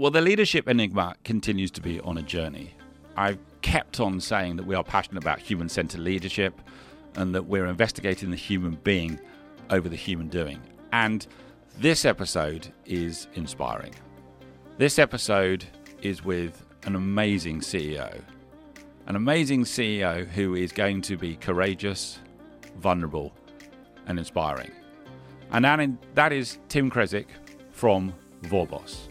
Well, the leadership enigma continues to be on a journey. I've kept on saying that we are passionate about human centered leadership and that we're investigating the human being over the human doing. And this episode is inspiring. This episode is with an amazing CEO. An amazing CEO who is going to be courageous, vulnerable, and inspiring. And that is Tim Creswick from Vorboss.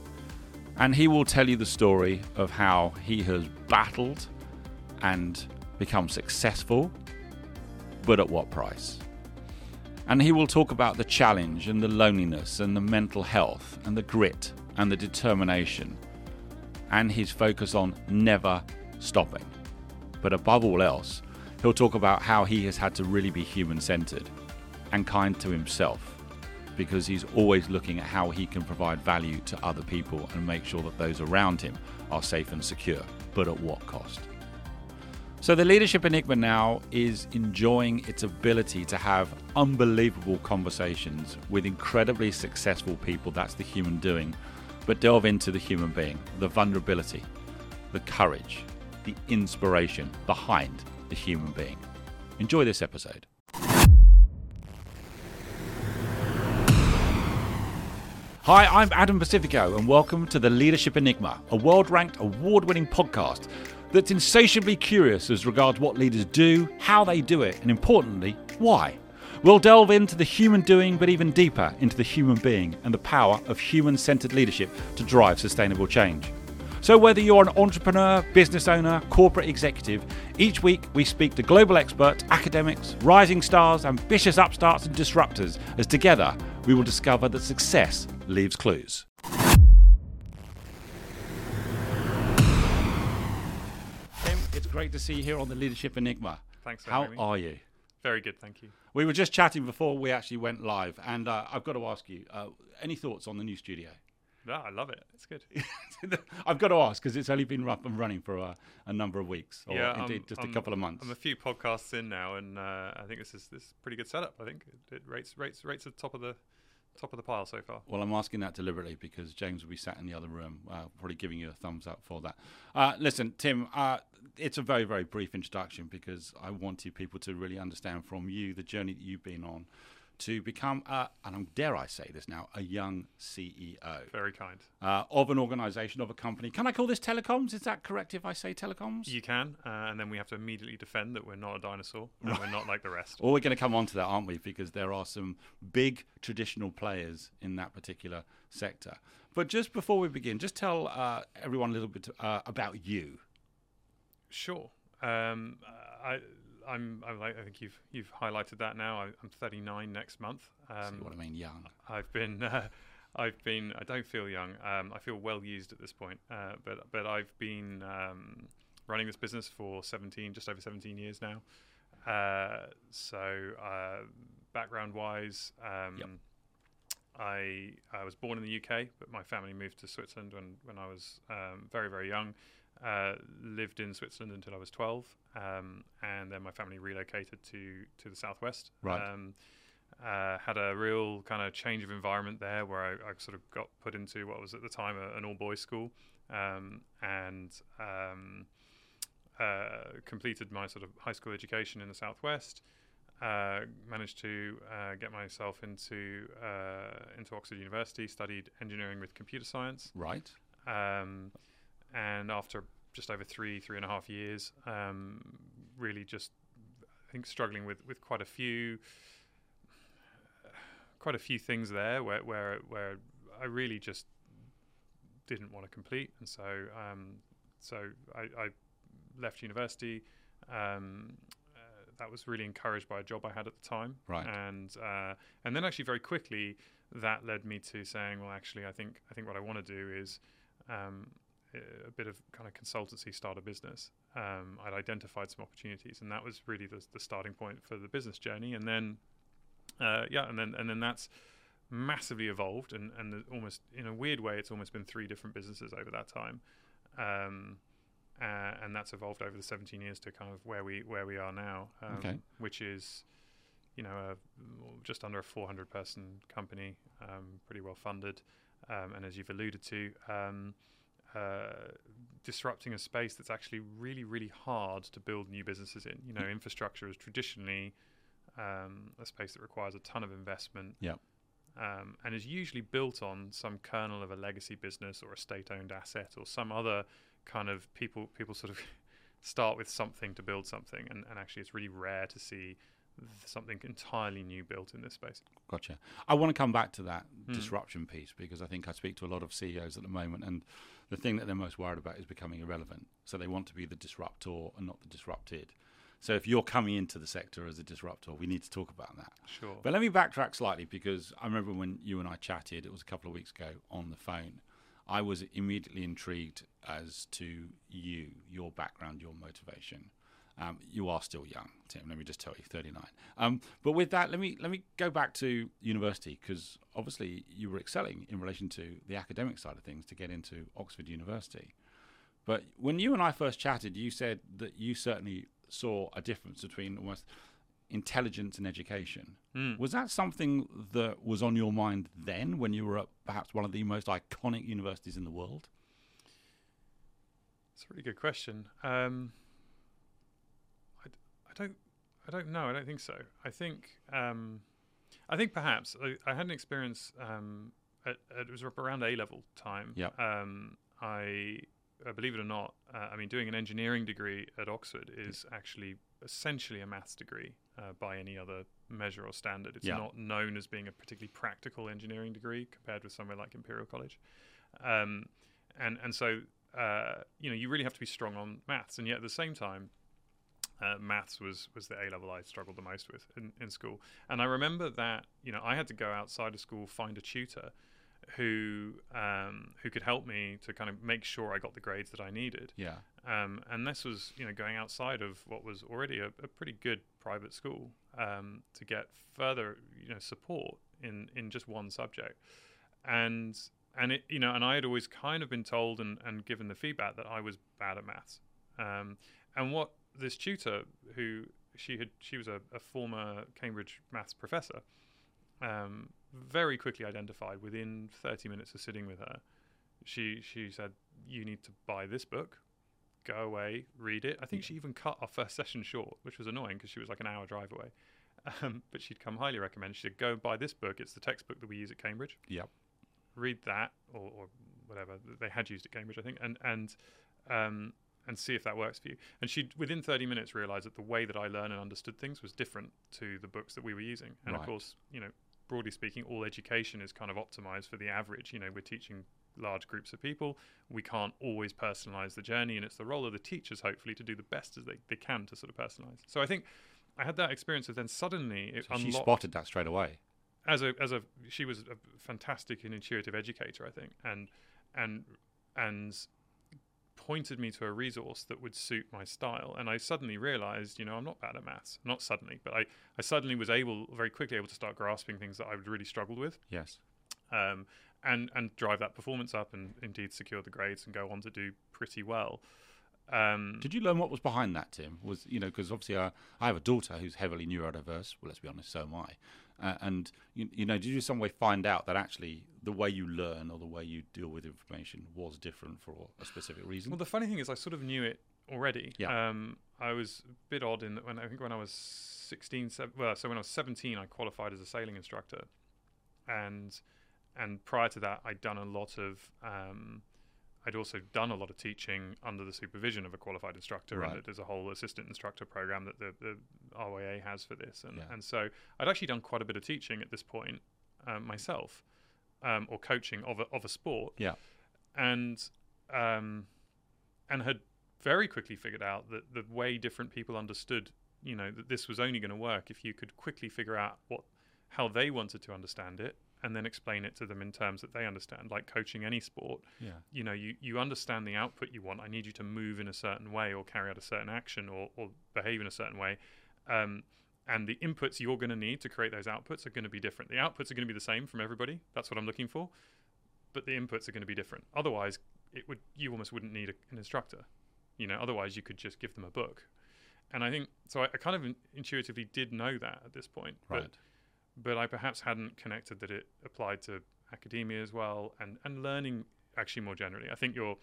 And he will tell you the story of how he has battled and become successful, but at what price. And he will talk about the challenge and the loneliness and the mental health and the grit and the determination and his focus on never stopping. But above all else, he'll talk about how he has had to really be human centered and kind to himself because he's always looking at how he can provide value to other people and make sure that those around him are safe and secure, but at what cost? So, the Leadership Enigma now is enjoying its ability to have unbelievable conversations with incredibly successful people. That's the human doing. But delve into the human being, the vulnerability, the courage, the inspiration behind the human being. Enjoy this episode. Hi, I'm Adam Pacifico, and welcome to the Leadership Enigma, a world ranked award winning podcast that's insatiably curious as regards what leaders do, how they do it, and importantly, why. We'll delve into the human doing, but even deeper into the human being and the power of human centered leadership to drive sustainable change. So, whether you're an entrepreneur, business owner, corporate executive, each week we speak to global experts, academics, rising stars, ambitious upstarts, and disruptors as together we will discover that success leaves clues. Tim, it's great to see you here on the Leadership Enigma. Thanks. For having me. How are you? Very good, thank you. We were just chatting before we actually went live, and uh, I've got to ask you: uh, any thoughts on the new studio? No, I love it. It's good. I've got to ask because it's only been up and running for a, a number of weeks, or yeah, indeed I'm, just I'm, a couple of months. I'm a few podcasts in now, and uh, I think this is this is pretty good setup. I think it, it rates rates rates at the top of the top of the pile so far. Well, I'm asking that deliberately because James will be sat in the other room, uh, probably giving you a thumbs up for that. Uh, listen, Tim, uh, it's a very, very brief introduction because I wanted people to really understand from you the journey that you've been on to become, uh, and dare I say this now, a young CEO. Very kind. Uh, of an organization, of a company. Can I call this telecoms? Is that correct if I say telecoms? You can. Uh, and then we have to immediately defend that we're not a dinosaur and we're not like the rest. well, we're going to come on to that, aren't we? Because there are some big traditional players in that particular sector. But just before we begin, just tell uh, everyone a little bit uh, about you. Sure. Um, I I'm, I'm like, I think you've you've highlighted that now. I, am 39 next month. Um, See what I mean, young. I've been. Uh, I've been. I don't feel young. Um, I feel well used at this point. Uh, but but I've been um, running this business for 17, just over 17 years now. Uh, so uh, background wise, um, yep. I I was born in the UK, but my family moved to Switzerland when when I was um, very very young. Uh, lived in Switzerland until I was 12, um, and then my family relocated to to the southwest. Right. Um, uh, had a real kind of change of environment there, where I, I sort of got put into what was at the time a, an all boys school, um, and um, uh, completed my sort of high school education in the southwest. Uh, managed to uh, get myself into uh, into Oxford University. Studied engineering with computer science. Right. Um, and after just over three, three and a half years, um, really just I think struggling with with quite a few, quite a few things there where where where I really just didn't want to complete, and so um, so I, I, left university. Um, uh, that was really encouraged by a job I had at the time, right? And uh, and then actually very quickly that led me to saying, well, actually, I think I think what I want to do is um, a bit of kind of consultancy start a business. Um, I'd identified some opportunities, and that was really the, the starting point for the business journey. And then, uh, yeah, and then and then that's massively evolved, and and almost in a weird way, it's almost been three different businesses over that time. Um, uh, and that's evolved over the 17 years to kind of where we where we are now, um, okay. which is, you know, a, just under a 400 person company, um, pretty well funded, um, and as you've alluded to, um, uh, disrupting a space that's actually really, really hard to build new businesses in. You know, infrastructure is traditionally um, a space that requires a ton of investment. Yeah. Um, and is usually built on some kernel of a legacy business or a state-owned asset or some other kind of people. People sort of start with something to build something, and, and actually, it's really rare to see something entirely new built in this space. Gotcha. I want to come back to that Mm. disruption piece because I think I speak to a lot of CEOs at the moment, and the thing that they're most worried about is becoming irrelevant. So they want to be the disruptor and not the disrupted. So if you're coming into the sector as a disruptor, we need to talk about that. Sure. But let me backtrack slightly because I remember when you and I chatted, it was a couple of weeks ago on the phone. I was immediately intrigued as to you, your background, your motivation. Um, you are still young, Tim. Let me just tell you, 39. Um, but with that, let me let me go back to university because obviously you were excelling in relation to the academic side of things to get into Oxford University. But when you and I first chatted, you said that you certainly saw a difference between almost intelligence and education. Mm. Was that something that was on your mind then when you were at perhaps one of the most iconic universities in the world? It's a really good question. Um, I, don't I don't know. I don't think so. I think um, I think perhaps I, I had an experience. Um, at, at, it was around A level time. Yeah. Um, I uh, believe it or not, uh, I mean, doing an engineering degree at Oxford is actually essentially a maths degree uh, by any other measure or standard. It's Yeah. not known as being a particularly practical engineering degree compared with somewhere like Imperial College. Um, and and so uh, you know you really have to be strong on maths, and yet at the same time, uh, maths was was the A level I struggled the most with in, in school. And I remember that you know I had to go outside of school find a tutor who um, who could help me to kind of make sure I got the grades that I needed. Yeah. Um, and this was, you know, going outside of what was already a, a pretty good private school um, to get further, you know, support in in just one subject. And and it, you know, and I had always kind of been told and, and given the feedback that I was bad at maths. Um, and what this tutor, who she had, she was a, a former Cambridge maths professor, um, very quickly identified within 30 minutes of sitting with her. She she said, "You need to buy this book. Go away, read it." I think she even cut our first session short, which was annoying because she was like an hour drive away. Um, but she'd come highly recommend. She said, "Go buy this book. It's the textbook that we use at Cambridge. Yep. Read that, or, or whatever they had used at Cambridge, I think, and and um, and see if that works for you." And she, within 30 minutes, realised that the way that I learned and understood things was different to the books that we were using. And Right. of course, you know, broadly speaking, all education is kind of optimized for the average. You know, we're teaching large groups of people. We can't always personalize the journey, and it's the role of the teachers, hopefully, to do the best as they, they can to sort of personalize. So I think I had that experience of then suddenly it So she spotted that straight away. as a as a she was a fantastic and intuitive educator, I think, and and and pointed me to a resource that would suit my style. And I suddenly realized, you know, I'm not bad at maths. Not suddenly, but I, I suddenly was able, very quickly able to start grasping things that I would really struggled with. Yes. Um, and, and drive that performance up and indeed secure the grades and go on to do pretty well. Um, Did you learn what was behind that, Tim? Was you know because obviously I, I have a daughter who's heavily neurodiverse. Well, let's be honest, so am I. Uh, and you, you know, did you some way find out that actually the way you learn or the way you deal with information was different for a specific reason? Well, the funny thing is, I sort of knew it already. Yeah. Um, I was a bit odd in that when I think when I was 16, sev- well, so when I was 17, I qualified as a sailing instructor, and and prior to that, I'd done a lot of. Um, I'd also done a lot of teaching under the supervision of a qualified instructor, Right. and there's a whole assistant instructor program that the, the RYA has for this, and Yeah. and so I'd actually done quite a bit of teaching at this point um, myself, um, or coaching of a, of a sport, Yeah. and um, and had very quickly figured out that the way different people understood, you know, that this was only going to work if you could quickly figure out what how they wanted to understand it and then explain it to them in terms that they understand. Like coaching any sport, yeah. you know, you, you understand the output you want. I need you to move in a certain way or carry out a certain action or, or behave in a certain way. Um, and the inputs you're going to need to create those outputs are going to be different. The outputs are going to be the same from everybody. That's what I'm looking for. But the inputs are going to be different. Otherwise, it would you almost wouldn't need a, an instructor. You know, otherwise you could just give them a book. And I think so. I, I kind of in, intuitively did know that at this point, Right. but but I perhaps hadn't connected that it applied to academia as well and, and learning actually more generally. I think your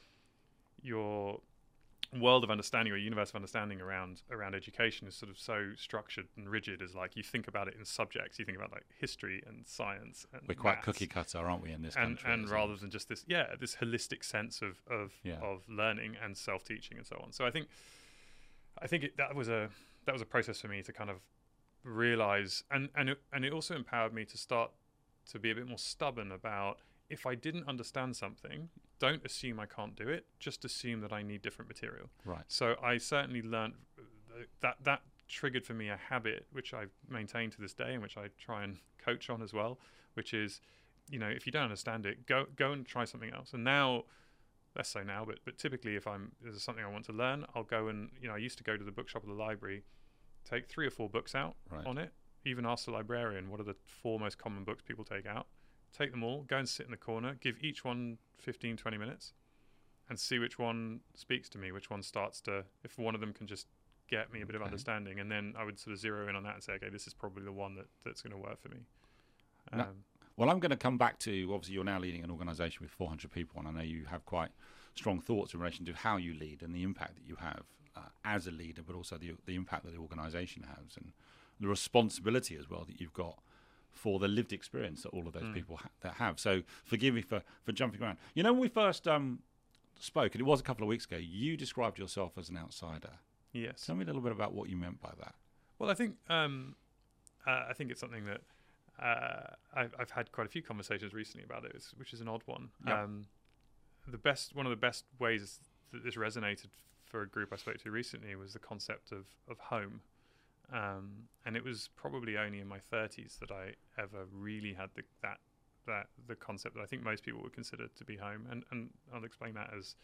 your world of understanding or universe of understanding around around education is sort of so structured and rigid as like you think about it in subjects you think about like history and science and we're quite maths. cookie cutter aren't we in this and country and rather well? than just this yeah this holistic sense of of Yeah. of learning and self-teaching and so on so i think i think it, that was a that was a process for me to kind of realize and and it, and it also empowered me to start to be a bit more stubborn about if i didn't understand something don't assume i can't do it just assume that i need different material right so I certainly learned uh, that that triggered for me a habit which I've maintained to this day and which I try and coach on as well, which is, you know, if you don't understand it, go go and try something else. And now, less so now, but but typically if I'm there's something I want to learn, I'll go and you know I used to go to the bookshop or the library, take three or four books out right. on it, even ask the librarian what are the four most common books people take out, take them all, go and sit in the corner, give each one 15, 20 minutes, and see which one speaks to me, which one starts to, if one of them can just get me a bit of understanding, and then I would sort of zero in on that and say, okay, this is probably the one that, that's going to work for me. Um, Now- Well, I'm going to come back to obviously you're now leading an organisation with 400 people, and I know you have quite strong thoughts in relation to how you lead and the impact that you have uh, as a leader, but also the the impact that the organisation has and the responsibility as well that you've got for the lived experience that all of those Mm. people ha- that have. So forgive me for for jumping around. You know, when we first um, spoke, and it was a couple of weeks ago, you described yourself as an outsider. yes. Tell me a little bit about what you meant by that. Well, I think um, uh, I think it's something that uh, I've, I've had quite a few conversations recently about it, which is an odd one. Yep. Um, the best, one of the best ways that this resonated for a group I spoke to recently was the concept of of home, um, and it was probably only in my 30s that I ever really had the, that that the concept that I think most people would consider to be home, and and I'll explain that as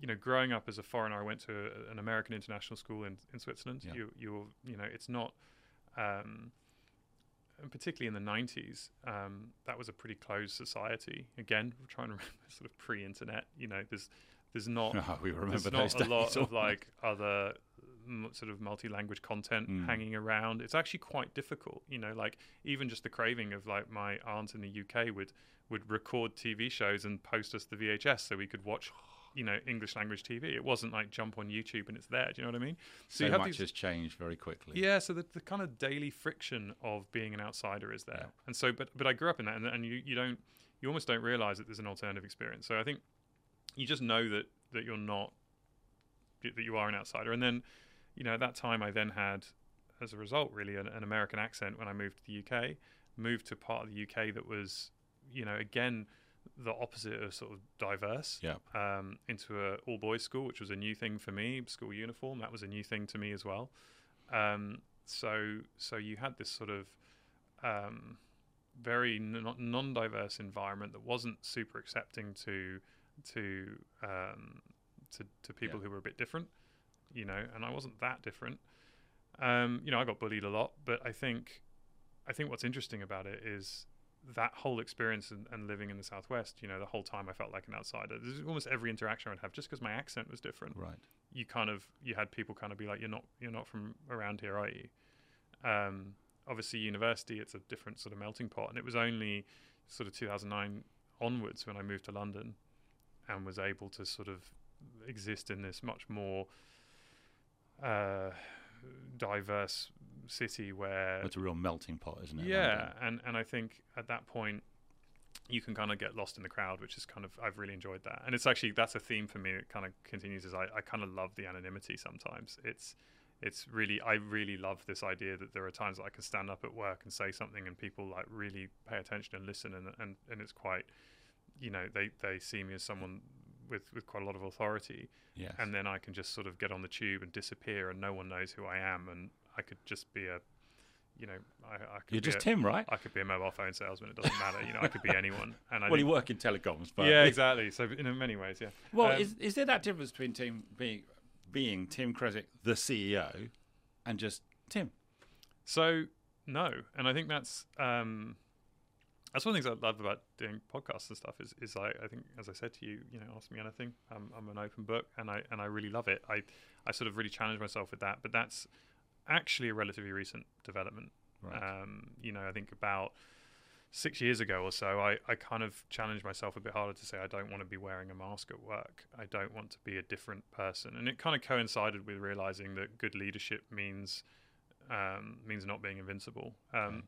you know, growing up as a foreigner, I went to a, an American international school in, in Switzerland. Yeah. You, you, you know, it's not, um, and particularly in the '90s, um, that was a pretty closed society. Again, we're trying to remember sort of pre-internet. You know, there's, there's not, Oh, we remember there's not a lot of like other m- sort of multi-language content Mm. hanging around. It's actually quite difficult. You know, like even just the craving of like my aunt in the UK would would record TV shows and post us the VHS so we could watch. You know, English language TV. It wasn't like jump on YouTube and it's there. Do you know what I mean? so have much these- has changed very quickly. Yeah, so the, the kind of daily friction of being an outsider is there, Yeah. and so but but I grew up in that, and, and you you don't you almost don't realize that there's an alternative experience. So I think you just know that that you're not that you are an outsider, and then you know at that time I then had as a result really an, an American accent when I moved to the UK, moved to part of the UK that was you know again the opposite of sort of diverse Yeah. um, into a all boys school, which was a new thing for me. School uniform that was a new thing to me as well. Um, so so you had this sort of um, very non- non-diverse environment that wasn't super accepting to to um, to, to people Yeah. who were a bit different, you know. And I wasn't that different. Um, you know, I got bullied a lot, but I think I think what's interesting about it is that whole experience and, and living in the southwest. You know, the whole time I felt like an outsider. There's almost every interaction I'd have, just because my accent was different Right. you kind of you had people kind of be like you're not you're not from around here are you um, obviously university it's a different sort of melting pot and it was only sort of 2009 onwards when I moved to London and was able to sort of exist in this much more uh, diverse city where It's a real melting pot, isn't it? yeah, and and I think at that point you can kind of get lost in the crowd, which is kind of I've really enjoyed that, and it's actually that's a theme for me that kind of continues. Is I, I kind of love the anonymity sometimes. It's it's really I really love this idea that there are times that I can stand up at work and say something and people like really pay attention and listen, and and and it's quite you know they they see me as someone with with quite a lot of authority Yes. and then I can just sort of get on the tube and disappear, and no one knows who I am, and I could just be a, you know, I, I could You're be just a, Tim, right? I could be a mobile phone salesman. It doesn't matter, you know. I could be anyone, and I well, you work in telecoms, but yeah, exactly. So in many ways, yeah. Well, Um, is is there that difference between Tim being being Tim Creswick, the CEO, and just Tim? So no, and I think that's um, that's one of the things I love about doing podcasts and stuff is is I, I think as I said to you, you know, ask me anything. I'm, I'm an open book, and I and I really love it. I I sort of really challenge myself with that, but that's actually a relatively recent development. Right. Um, you know, I think about six years ago or so, I, I kind of challenged myself a bit harder to say I don't want to be wearing a mask at work. I don't want to be a different person, and it kind of coincided with realizing that good leadership means um, means not being invincible. Um.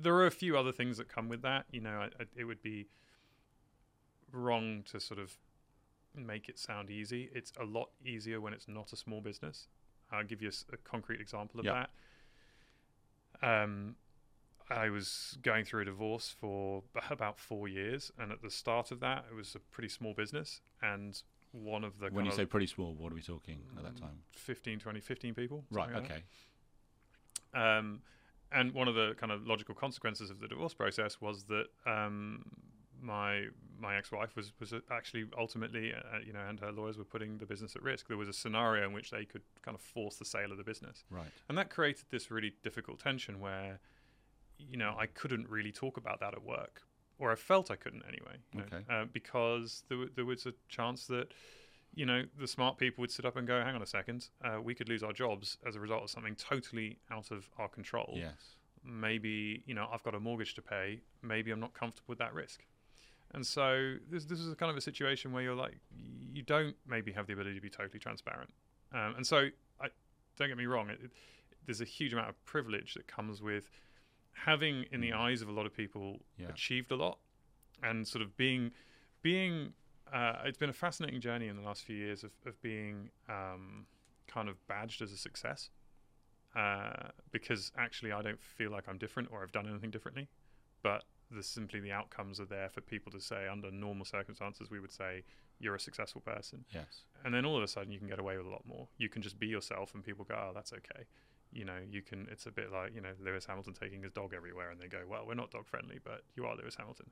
There are a few other things that come with that. You know, I, I, it would be wrong to sort of make it sound easy. It's a lot easier when it's not a small business. I'll give you a, a concrete example of yep. that. Um, I was going through a divorce for about four years, and at the start of that, it was a pretty small business. And one of the when you say pretty small, what are we talking at that time? 15, 20, 15 people. Right. Okay. um, and one of the kind of logical consequences of the divorce process was that um, my my ex-wife was was actually ultimately, uh, you know, and her lawyers were putting the business at risk. There was a scenario in which they could kind of force the sale of the business, right? And that created this really difficult tension where you know, I couldn't really talk about that at work, or I felt I couldn't anyway. okay. Know, uh, because there, w- there was a chance that, you know, the smart people would sit up and go, hang on a second, uh, we could lose our jobs as a result of something totally out of our control. Yes. Maybe, you know, I've got a mortgage to pay. Maybe I'm not comfortable with that risk. And so this, this is a kind of a situation where you're like, you don't maybe have the ability to be totally transparent. Um, and so, I, don't get me wrong, it, it, there's a huge amount of privilege that comes with having in the mm. eyes of a lot of people yeah. achieved a lot and sort of being being uh, it's been a fascinating journey in the last few years of, of being um, kind of badged as a success uh, because actually I don't feel like I'm different or I've done anything differently but the simply the outcomes are there for people to say under normal circumstances we would say you're a successful person yes and then all of a sudden you can get away with a lot more you can just be yourself and people go oh that's okay you know, you can. It's a bit like you know Lewis Hamilton taking his dog everywhere, and they go, "Well, we're not dog friendly, but you are Lewis Hamilton."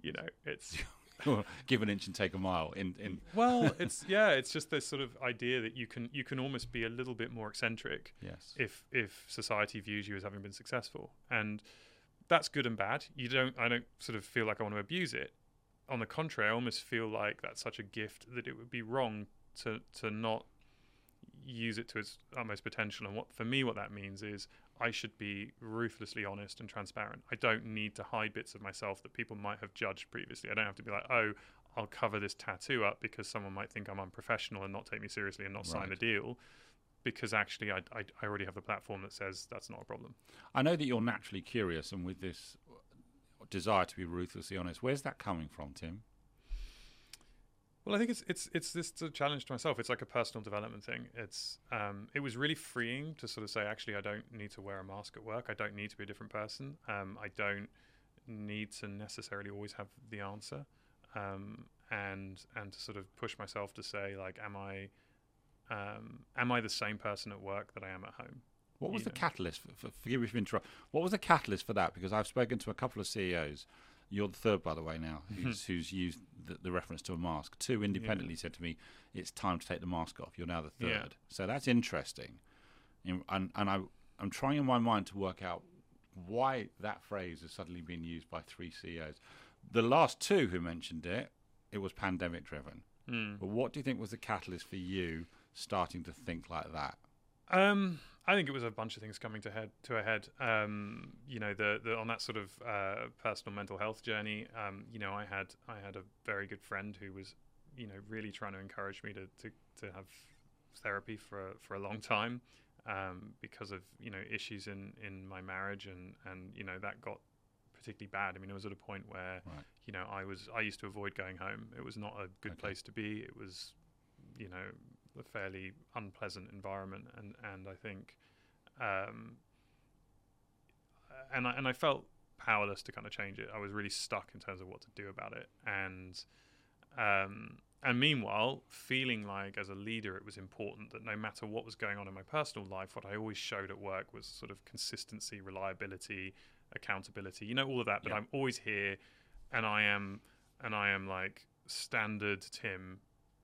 You know, it's give an inch and take a mile. In in well, it's yeah, it's just this sort of idea that you can you can almost be a little bit more eccentric. Yes. If if society views you as having been successful, and that's good and bad. You don't. I don't sort of feel like I want to abuse it. On the contrary, I almost feel like that's such a gift that it would be wrong to to not use it to its utmost potential. And what for me, what that means is I should be ruthlessly honest and transparent. I don't need to hide bits of myself that people might have judged previously. I don't have to be like, oh, I'll cover this tattoo up because someone might think I'm unprofessional and not take me seriously and not right. sign the deal. Because actually, I, I, I already have the platform that says that's not a problem. I know that you're naturally curious, and with this desire to be ruthlessly honest, where's that coming from, Tim? Well, I think it's it's it's this a challenge to myself. It's like a personal development thing. It's um, it was really freeing to sort of say, actually, I don't need to wear a mask at work. I don't need to be a different person. Um, I don't need to necessarily always have the answer, um, and and to sort of push myself to say, like, am I um, am I the same person at work that I am at home? What was you the know? catalyst? For, for, forgive me for interrupting. What was the catalyst for that? Because I've spoken to a couple of CEOs you're the third, by the way, now mm-hmm. who's, who's used the, the, reference to a mask. Two independently yeah. said to me, "It's time to take the mask off." You're now the third, yeah. so that's interesting. And and I I'm trying in my mind to work out why that phrase has suddenly been used by three CEOs. The last two who mentioned it, it was pandemic driven. Mm. But what do you think was the catalyst for you starting to think like that? Um, I think it was a bunch of things coming to head to a head. Um, you know, the, the on that sort of uh, personal mental health journey. Um, you know, I had I had a very good friend who was, you know, really trying to encourage me to to, to have therapy for for a long time um, because of you know issues in in my marriage and and you know that got particularly bad. I mean, it was at a point where right. you know I was I used to avoid going home. It was not a good okay. place to be. It was, you know, a fairly unpleasant environment, and and I think, um, and I and I felt powerless to kind of change it. I was really stuck in terms of what to do about it, and um, and meanwhile, feeling like as a leader, it was important that no matter what was going on in my personal life, what I always showed at work was sort of consistency, reliability, accountability. You know all of that. But I'm always here, and I am, and I am like standard Tim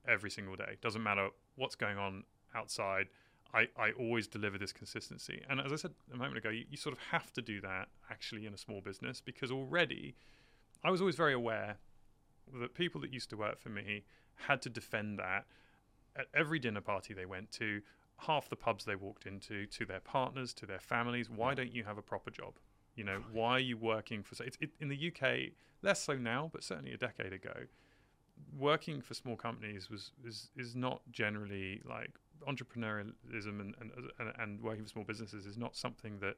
every single day. Doesn't matter what's going on outside. I, I always deliver this consistency. And as I said a moment ago, you, you sort of have to do that actually in a small business because already I was always very aware that people that used to work for me had to defend that at every dinner party they went to, half the pubs they walked into, to their partners, to their families. Why don't you have a proper job? You know, why are you working for? So It's it, in the UK less so now, but certainly a decade ago. Working for small companies was is is not generally like entrepreneurialism and and, and, and working for small businesses is not something that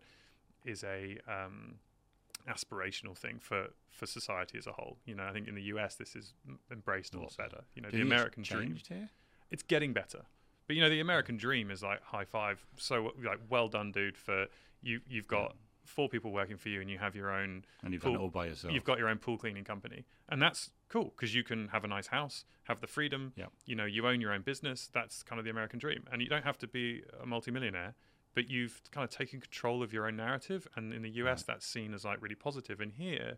is a um, aspirational thing for for society as a whole. You know, I think in the US this is embraced a lot better. You know, Do the American it's dream here. it's getting better. But you know, the American dream is like high five. So like, well done, dude. For you, you've got four people working for you, and you have your own. And you've done it Pool- all by yourself. You've got your own pool cleaning company, and that's cool because you can have a nice house, have the freedom. Yep. You know, you own your own business. That's kind of the American dream, and you don't have to be a multimillionaire. But you've kind of taken control of your own narrative, and in the US, that's seen as like really positive. And here,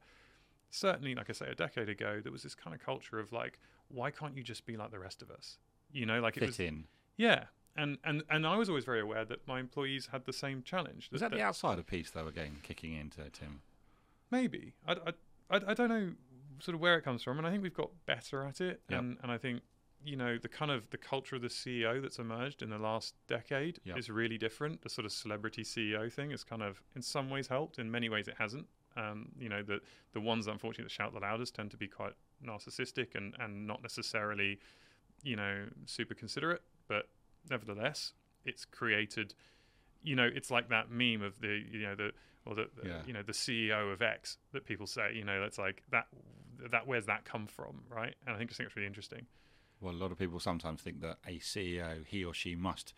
certainly, like I say, a decade ago, there was this kind of culture of like, why can't you just be like the rest of us? You know, like it fit was in. yeah, and and and I was always very aware that my employees had the same challenge. Was that the outsider piece, though? Again, kicking into Tim. maybe I, I, I, I don't know sort of where it comes from, and I think we've got better at it. Yep. And and I think you know the kind of the culture of the CEO that's emerged in the last decade Yep. is really different. The sort of celebrity CEO thing has kind of in some ways helped, in many ways it hasn't. Um, you know the the ones that unfortunately that shout the loudest tend to be quite narcissistic and and not necessarily you know super considerate, but nevertheless it's created you know it's like that meme of the you know the or the, Yeah. you know the CEO of X that people say you know that's like that that where's that come from right and I think I think it's really interesting Well, a lot of people sometimes think that a CEO, he or she must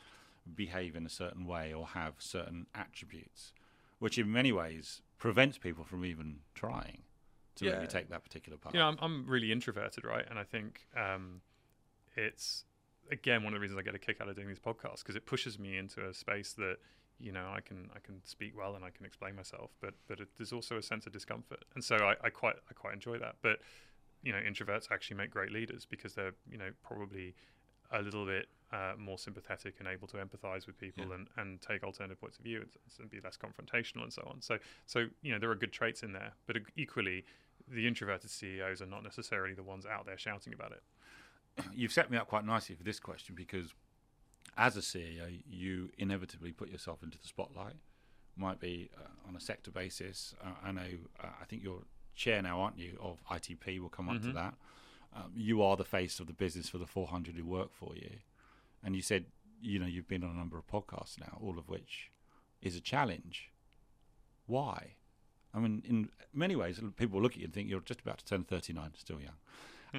behave in a certain way or have certain attributes, which in many ways prevents people from even trying to Yeah. maybe take that particular path. you know I'm, I'm really introverted right and I think um, it's again one of the reasons I get a kick out of doing these podcasts because it pushes me into a space that you know I can I can speak well and I can explain myself but but it, there's also a sense of discomfort and so I, I quite I quite enjoy that but you know introverts actually make great leaders because they're you know probably a little bit uh, more sympathetic and able to empathize with people Yeah. and, and take alternative points of view and, and be less confrontational and so on. So so you know there are good traits in there, but equally the introverted CEOs are not necessarily the ones out there shouting about it. You've set me up quite nicely for this question because as a CEO, you inevitably put yourself into the spotlight. Might be uh, on a sector basis. Uh, I know, uh, I think you're chair now, aren't you, of ITP? We'll come on to Mhm. that. Um, you are the face of the business for the 400 who work for you. And you said, you know, you've been on a number of podcasts now, all of which is a challenge. Why? I mean, in many ways, people look at you and think you're just about to turn 39, still young.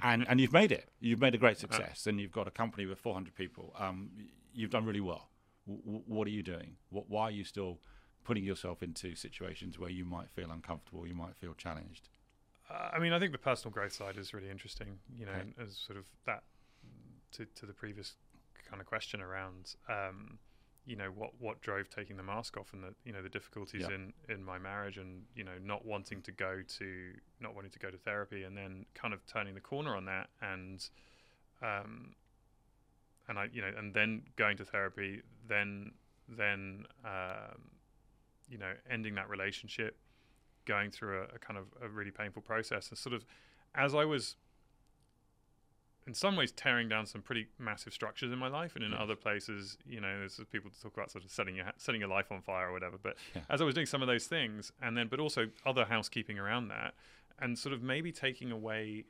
and and you've made it. You've made a great success, and you've got a company with 400 people. Um, you've done really well. W- what are you doing? What, why are you still putting yourself into situations where you might feel uncomfortable, you might feel challenged? Uh, I mean, I think the personal growth side is really interesting. You know, Okay. as sort of that to to the previous kind of question around, um, you know, what what drove taking the mask off and the you know the difficulties Yeah. in in my marriage and you know not wanting to go to not wanting to go to therapy and then kind of turning the corner on that and um and I you know and then going to therapy then then um, you know ending that relationship going through a, a kind of a really painful process and sort of as I was in some ways tearing down some pretty massive structures in my life and in Yes. other places you know there's people talk about sort of setting your setting your life on fire or whatever but Yeah. as I was doing some of those things and then but also other housekeeping around that and sort of maybe taking away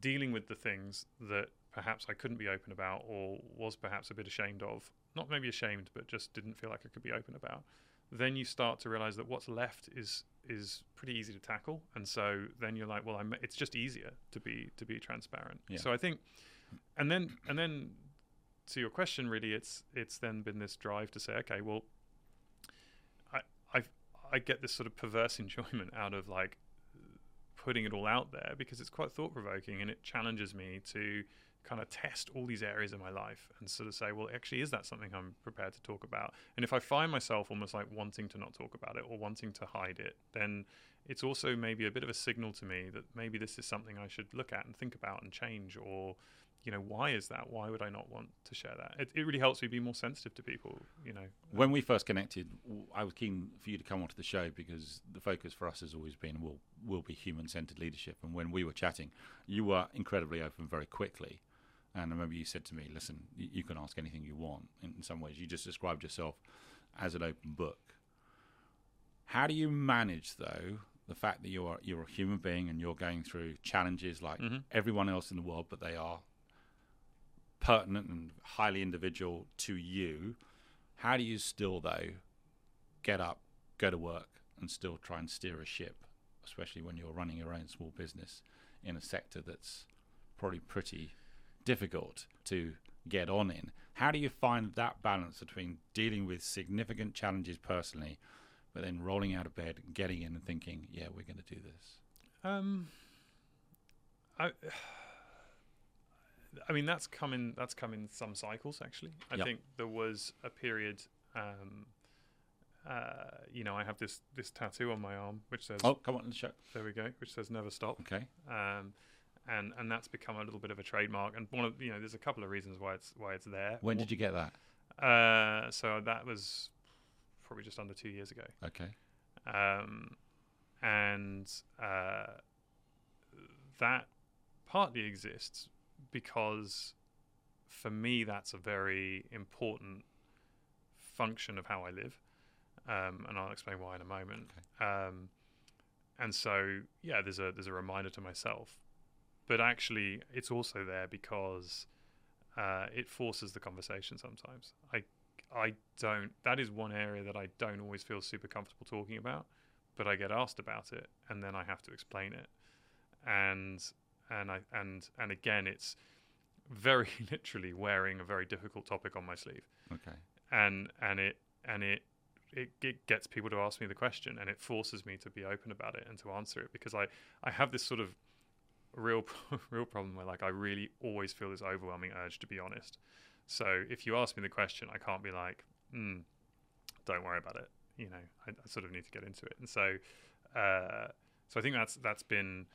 dealing with the things that perhaps I couldn't be open about or was perhaps a bit ashamed of not maybe ashamed but just didn't feel like I could be open about then you start to realize that what's left is is pretty easy to tackle and so then you're like well I'm, it's just easier to be to be transparent Yeah. so i think and then and then to your question really it's it's then been this drive to say okay well i i i get this sort of perverse enjoyment out of like putting it all out there because it's quite thought provoking and it challenges me to kind of test all these areas of my life and sort of say, well, actually, is that something I'm prepared to talk about? And if I find myself almost like wanting to not talk about it or wanting to hide it, then it's also maybe a bit of a signal to me that maybe this is something I should look at and think about and change or you know why is that why would i not want to share that it, it really helps me be more sensitive to people you know When we first connected, i was keen for you to come onto the show because the focus for us has always been will will be human centered leadership. And when we were chatting, you were incredibly open very quickly. And I remember you said to me, "Listen, you, you can ask anything you want." In, some ways, you just described yourself as an open book. How do you manage though the fact that you're you're a human being and you're going through challenges like Mhm. everyone else in the world, but they are pertinent and highly individual to you. How do you still though get up, go to work, and still try and steer a ship, especially when you're running your own small business in a sector that's probably pretty difficult to get on in? How do you find that balance between dealing with significant challenges personally, but then rolling out of bed, getting in, and thinking, "Yeah, we're going to do this." Um, I, I mean that's coming. that's come in some cycles actually. I Yep. think there was a period. Um, uh, you know, I have this this tattoo on my arm which says, Oh, come on, let's show. "There we go," which says "Never stop." Okay. Um, and and that's become a little bit of a trademark. And one of you know, there's a couple of reasons why it's why it's there. When did you get that? Uh, so that was probably just under two years ago. Okay. um, and uh, that partly exists because for me that's a very important function of how I live, um, and I'll explain why in a moment. Um, and so, yeah, there's a there's a reminder to myself, but actually, it's also there because uh, it forces the conversation. Sometimes I I don't. That is one area that I don't always feel super comfortable talking about, but I get asked about it, and then I have to explain it, and and I and and again, it's very literally wearing a very difficult topic on my sleeve, Okay. and and it and it. It, it gets people to ask me the question, and it forces me to be open about it and to answer it because I, I have this sort of real real problem where like I really always feel this overwhelming urge to be honest. So if you ask me the question, I can't be like, mm, "Don't worry about it." You know, I, I sort of need to get into it, and so, uh, so I think that's that's been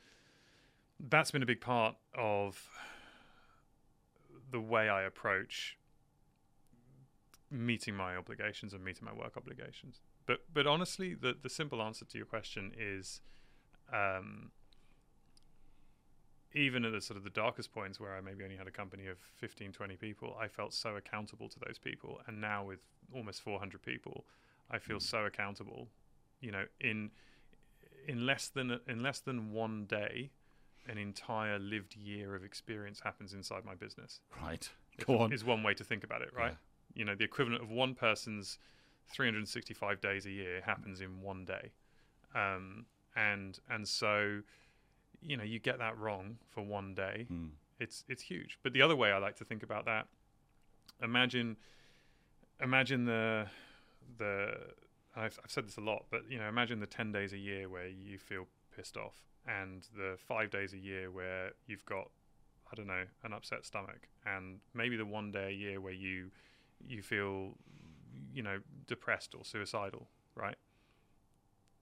that's been a big part of the way I approach meeting my obligations and meeting my work obligations. But but honestly, the the simple answer to your question is. Um, even at the sort of the darkest points where I maybe only had a company of 15, 20 people, I felt so accountable to those people. And now with almost 400 people, I feel Mm. so accountable. You know, in in less than in less than one day, an entire lived year of experience happens inside my business. Right. Go on. Is one way to think about it, right? Yeah. You know, the equivalent of one person's 365 days a year happens in one day, um, and and so, you know, you get that wrong for one day, Mm. it's it's huge. But the other way I like to think about that, imagine, imagine the the I've, I've said this a lot, but you know, imagine the ten days a year where you feel pissed off, and the five days a year where you've got I don't know an upset stomach, and maybe the one day a year where you you feel you know depressed or suicidal, right?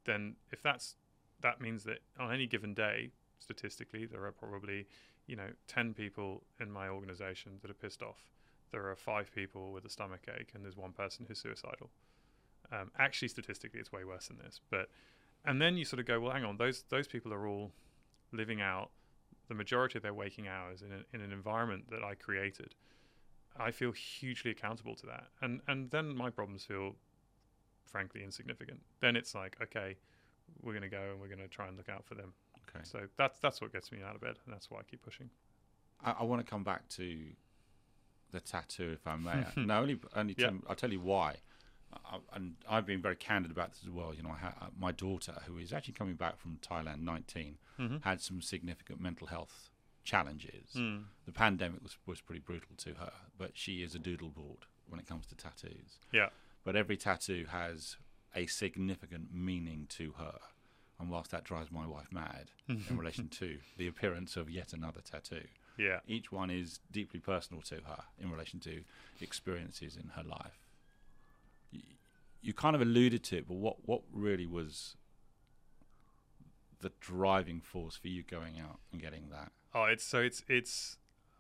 Then if that's that means that on any given day, statistically, there are probably you know 10 people in my organization that are pissed off. There are five people with a stomach ache, and there's one person who's suicidal. Um, actually, statistically, it's way worse than this. But and then you sort of go, well, hang on, those those people are all living out the majority of their waking hours in, a, in an environment that I created. I feel hugely accountable to that, and and then my problems feel, frankly, insignificant. Then it's like, okay, we're going to go and we're going to try and look out for them. Okay. So that's that's what gets me out of bed, and that's why I keep pushing. I, I want to come back to the tattoo, if I may. no, only only to, Yeah. I'll tell you why. I, and I've been very candid about this as well. You know, I ha- uh, my daughter, who is actually coming back from Thailand, 19, Mm-hmm. had some significant mental health challenges. Mm. The pandemic was, was pretty brutal to her, but she is a doodle board when it comes to tattoos. Yeah. But every tattoo has a significant meaning to her. And whilst that drives my wife mad in relation to the appearance of yet another tattoo, Yeah. each one is deeply personal to her in relation to experiences in her life. You, you kind of alluded to it, but what, what really was the driving force for you going out and getting that? Oh, it's so it's it's.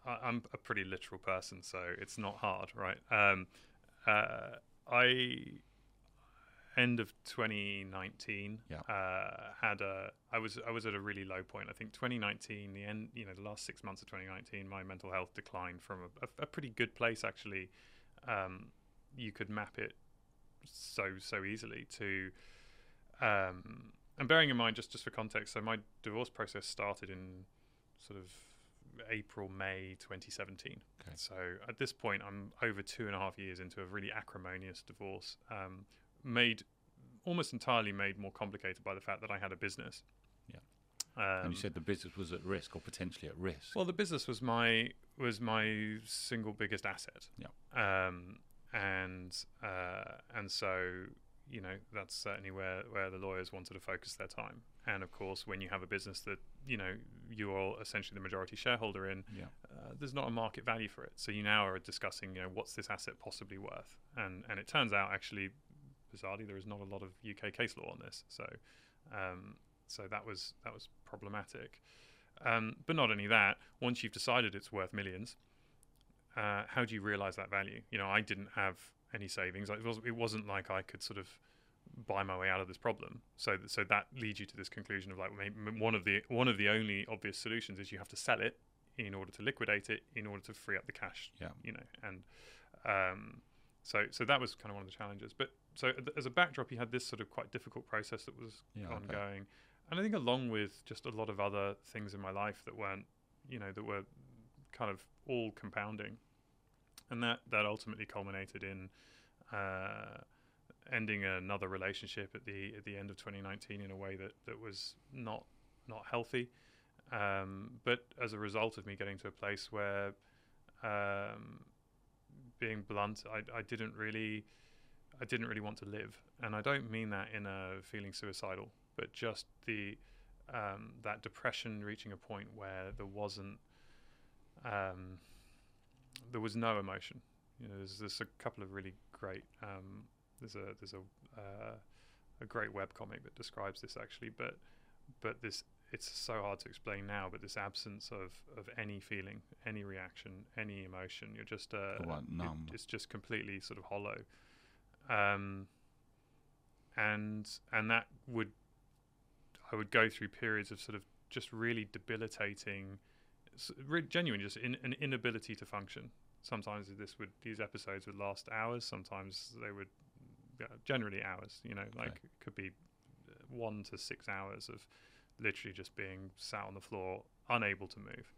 I'm a pretty literal person, so it's not hard, right? Um, uh, I end of 2019 Yeah. uh, had a I was I was at a really low point. I think 2019, the end, you know, the last six months of 2019, my mental health declined from a, a, a pretty good place actually. Um, you could map it so so easily to um, and bearing in mind, just just for context, so my divorce process started in sort of April, May 2017. Okay. So at this point, I'm over two and a half years into a really acrimonious divorce, um, made almost entirely made more complicated by the fact that I had a business. Yeah. Um, and you said the business was at risk or potentially at risk. well, the business was my was my single biggest asset. Yeah. Um, and uh, and so you know that's certainly where where the lawyers wanted to focus their time. And of course, when you have a business that you know you are essentially the majority shareholder in, yeah. uh, there's not a market value for it. So you now are discussing, you know, what's this asset possibly worth? And and it turns out actually, bizarrely, there is not a lot of UK case law on this. So um, so that was that was problematic. Um, but not only that, once you've decided it's worth millions, uh, how do you realize that value? You know, I didn't have any savings. It, was, it wasn't like I could sort of buy my way out of this problem. So, so that leads you to this conclusion of like maybe one of the one of the only obvious solutions is you have to sell it in order to liquidate it in order to free up the cash. Yeah. You know, and um, so so that was kind of one of the challenges. But so as a backdrop, you had this sort of quite difficult process that was Yeah, okay. ongoing, and I think along with just a lot of other things in my life that weren't, you know, that were kind of all compounding, and that that ultimately culminated in uh, ending another relationship at the at the end of 2019 in a way that that was not not healthy. Um, but as a result of me getting to a place where, um, being blunt, I, I didn't really, I didn't really want to live, and I don't mean that in a feeling suicidal, but just the um, that depression reaching a point where there wasn't, um, there was no emotion. You know, there's, there's a couple of really great. Um, there's a there's a uh, a great web comic that describes this actually, but but this it's so hard to explain now. But this absence of of any feeling, any reaction, any emotion, you're just uh, one it- numb. it's just completely sort of hollow. Um, and and that would I would go through periods of sort of just really debilitating, s- re- genuine, just in, an inability to function. Sometimes this would these episodes would last hours. Sometimes they would, generally hours. You know, like Okay. it could be uh, one to six hours of literally just being sat on the floor, unable to move.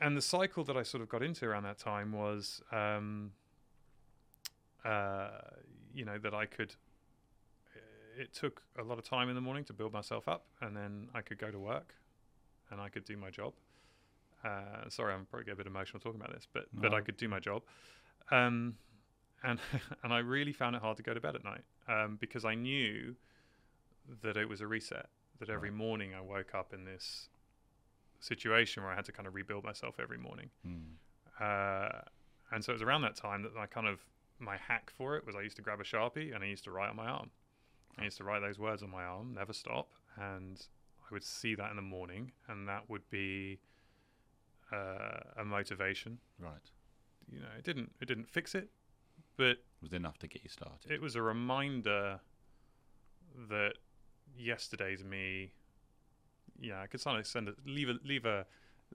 And the cycle that I sort of got into around that time was, um, uh, you know, that I could. It took a lot of time in the morning to build myself up, and then I could go to work, and I could do my job. Uh, sorry, I'm probably get a bit emotional talking about this, but but I could do my job, um, and and I really found it hard to go to bed at night um, because I knew that it was a reset. That every Right. morning I woke up in this situation where I had to kind of rebuild myself every morning. Mm. Uh, and so it was around that time that I kind of my hack for it was I used to grab a sharpie and I used to write on my arm. I used to write those words on my arm, never stop, and I would see that in the morning, and that would be uh, a motivation. Right. You know, it didn't it didn't fix it, but Was enough to get you started. it was a reminder that yesterday's me yeah i could kind of send a leave a leave a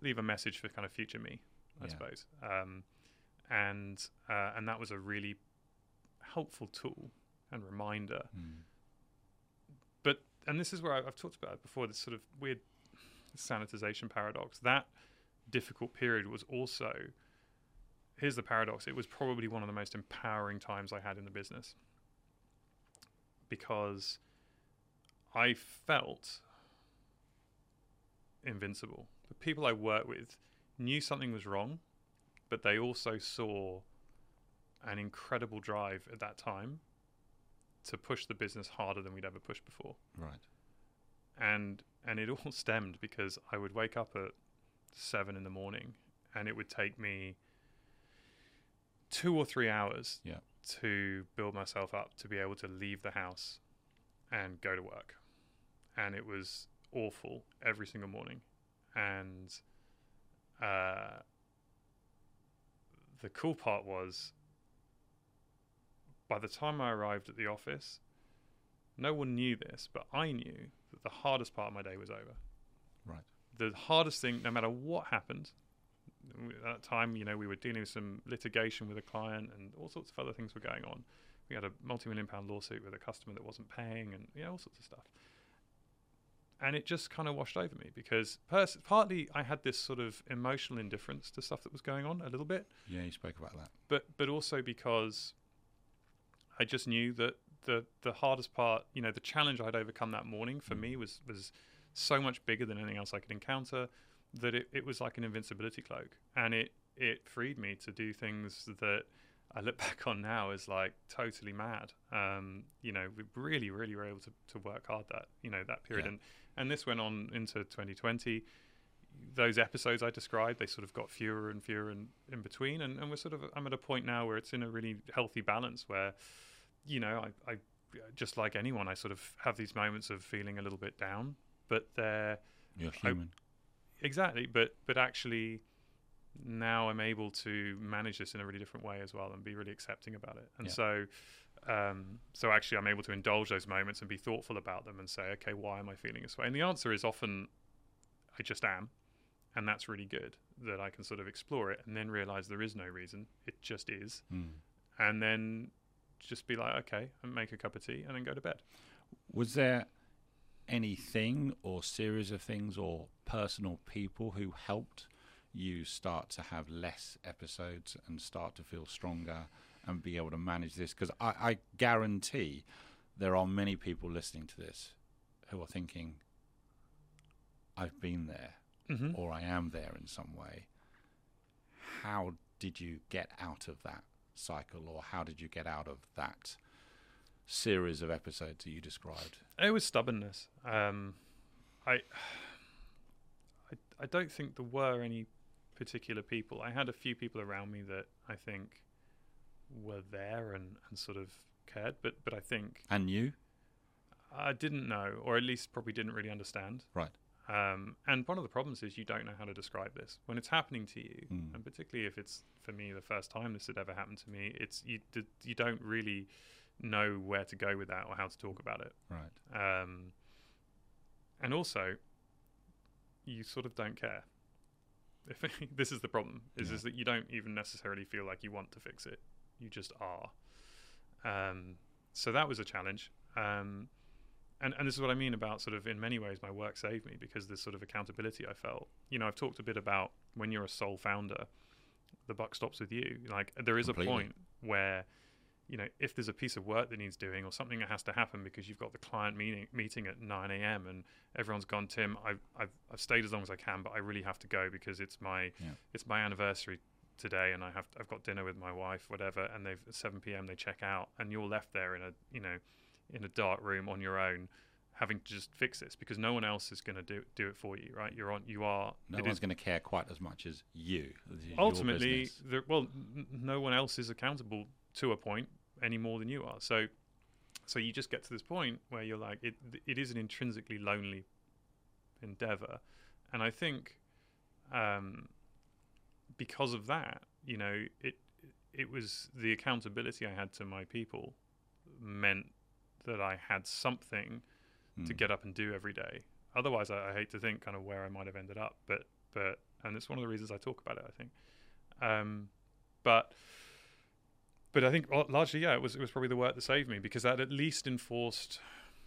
leave a message for kind of future me i Yeah. suppose um and uh, and that was a really helpful tool and reminder. Mm. but and this is where I- I've talked about it before this sort of weird sanitization paradox. That difficult period was also here's the paradox it was probably one of the most empowering times I had in the business. Because I felt invincible. The people I worked with knew something was wrong but they also saw an incredible drive at that time to push the business harder than we'd ever pushed before Right. and and it all stemmed because I would wake up at seven in the morning, and it would take me two or three hours Yeah. to build myself up to be able to leave the house and go to work, and it was awful every single morning, and uh, the cool part was by the time I arrived at the office, no one knew this, but I knew that the hardest part of my day was over. Right. The hardest thing, no matter what happened, at that time, you know, we were dealing with some litigation with a client and all sorts of other things were going on. we had a multi-million pound lawsuit with a customer that wasn't paying, and you know all sorts of stuff. And it just kind of washed over me because pers- partly I had this sort of emotional indifference to stuff that was going on a little bit, Yeah, you spoke about that. but but also because I just knew that the the hardest part, you know, the challenge I'd overcome that morning for Mm. me was was so much bigger than anything else I could encounter that it, it was like an invincibility cloak, and it it freed me to do things that I look back on now as like totally mad. Um, you know, we really really were able to, to work hard that you know that period, Yeah. and and this went on into 2020 those episodes I described, they sort of got fewer and fewer in, in between. And, and we're sort of, I'm at a point now where it's in a really healthy balance where, you know, I, I, just like anyone, I sort of have these moments of feeling a little bit down, but they're You're I- human. exactly, but, but actually now I'm able to manage this in a really different way as well and be really accepting about it. And Yeah. so, um, so actually I'm able to indulge those moments and be thoughtful about them and say, okay, why am I feeling this way? And the answer is often, I just am and that's really good that I can sort of explore it and then realize there is no reason. It just is. Mm. And then just be like, okay, and make a cup of tea and then go to bed. Was there anything or series of things or personal people who helped you start to have less episodes and start to feel stronger and be able to manage this? Because I, I guarantee there are many people listening to this who are thinking, I've been there Mm-hmm. or I am there in some way. How did you get out of that cycle or how did you get out of that series of episodes that you described? It was stubbornness. Um, I, I, I don't think there were any particular people. I had a few people around me that I think were there and, and sort of cared, but but I think And you? I didn't know, or at least probably didn't really understand. Right. Um, and one of the problems is you don't know how to describe this when it's happening to you, Mm. and particularly if it's for me the first time this had ever happened to me. It's you d- you don't really know where to go with that or how to talk about it. Right. Um, and also, you sort of don't care. If this is the problem, is Yeah. is that you don't even necessarily feel like you want to fix it. You just are. Um, so that was a challenge. Um, and and this is what I mean about sort of in many ways my work saved me because this sort of accountability I felt. You know, I've talked a bit about when you're a sole founder, the buck stops with you. Like there is Completely. a point where you know, if there's a piece of work that needs doing or something that has to happen because you've got the client meeting meeting at 9 a.m. and everyone's gone, Tim, I've, I've, I've stayed as long as I can, but I really have to go because it's my Yeah. it's my anniversary today and I have I've got dinner with my wife, whatever, and they've at 7 p.m. they check out and you're left there in a you know in a dark room on your own having to just fix this because no one else is going to do do it for you right you're on you are No one's going to care quite as much as you. ultimately there, well n- no one else is accountable to a point any more than you are so so you just get to this point where you're like it it is an intrinsically lonely endeavor and i think um because of that you know it it was the accountability i had to my people meant that i had something to Mm. get up and do every day. Otherwise, I, I hate to think kind of where I might have ended up, but but and it's one of the reasons I talk about it. I think, um, but but I think largely, yeah, it was it was probably the work that saved me because that at least enforced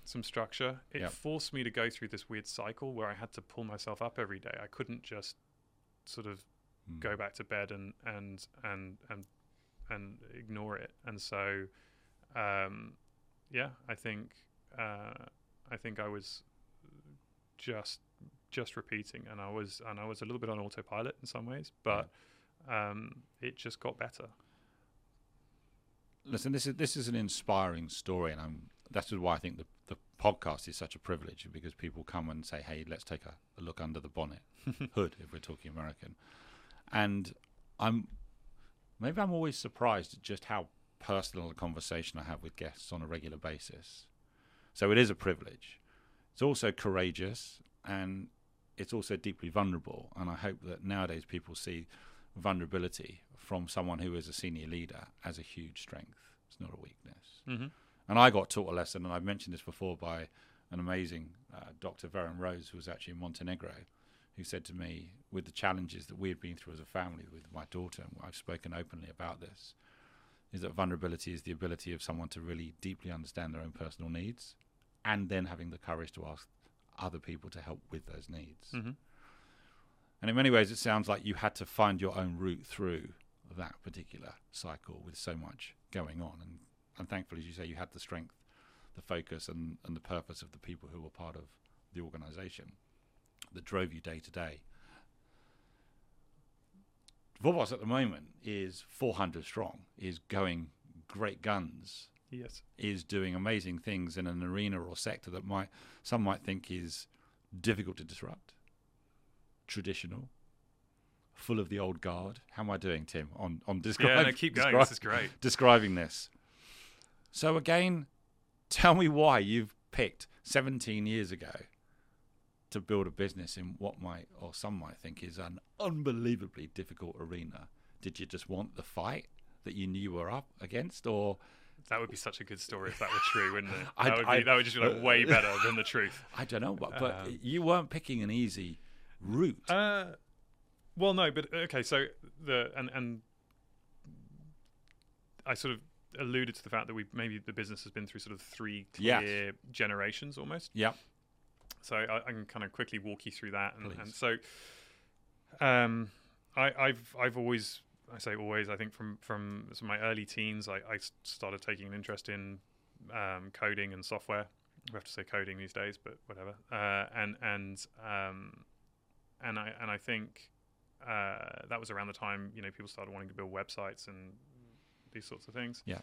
some structure. It Yep. forced me to go through this weird cycle where I had to pull myself up every day. I couldn't just sort of Mm. go back to bed and and and and and ignore it. And so, um, yeah, I think uh, I think I was just just repeating, and I was and I was a little bit on autopilot in some ways, but um, it just got better. Listen, this is this is an inspiring story, and I'm that's why I think the the podcast is such a privilege because people come and say, "Hey, let's take a, a look under the bonnet, hood, if we're talking American." And I'm maybe I'm always surprised at just how personal a conversation I have with guests on a regular basis. So it is a privilege. It's also courageous, and it's also deeply vulnerable. And I hope that nowadays people see vulnerability from someone who is a senior leader as a huge strength. It's not a weakness. Mm-hmm. And I got taught a lesson, and I've mentioned this before by an amazing uh, Dr. Varen Rose, who was actually in Montenegro, who said to me, with the challenges that we had been through as a family with my daughter, and I've spoken openly about this, is that vulnerability is the ability of someone to really deeply understand their own personal needs and then having the courage to ask other people to help with those needs. hmm And in many ways, it sounds like you had to find your own route through that particular cycle with so much going on. And, and thankfully, as you say, you had the strength, the focus, and, and the purpose of the people who were part of the organization that drove you day to day. Vorboss at the moment is 400 strong, is going great guns, Yes. is doing amazing things in an arena or sector that might some might think is difficult to disrupt, traditional, full of the old guard. How am I doing, Tim? On on describing. Yeah, no, keep going. describe- This is great. describing this. So again, tell me why you've picked 17 years ago to build a business in what might or some might think is an unbelievably difficult arena. Did you just want the fight that you knew you were up against, or That would be such a good story if that were true, wouldn't it? I- That would, be, I- that would just be like way better than the truth. I don't know, but, but Um, you weren't picking an easy route. Uh, well, no, but okay. So the and and I sort of alluded to the fact that we maybe the business has been through sort of three Yes. generations almost. yep. So I, I can kind of quickly walk you through that. And, and so, um, I, I've I've always I say always I think from from my early teens I started taking an interest in um, coding and software. We have to say coding these days, but whatever. Uh, and and um, and I and I think uh, that was around the time you know people started wanting to build websites and these sorts of things. Yeah.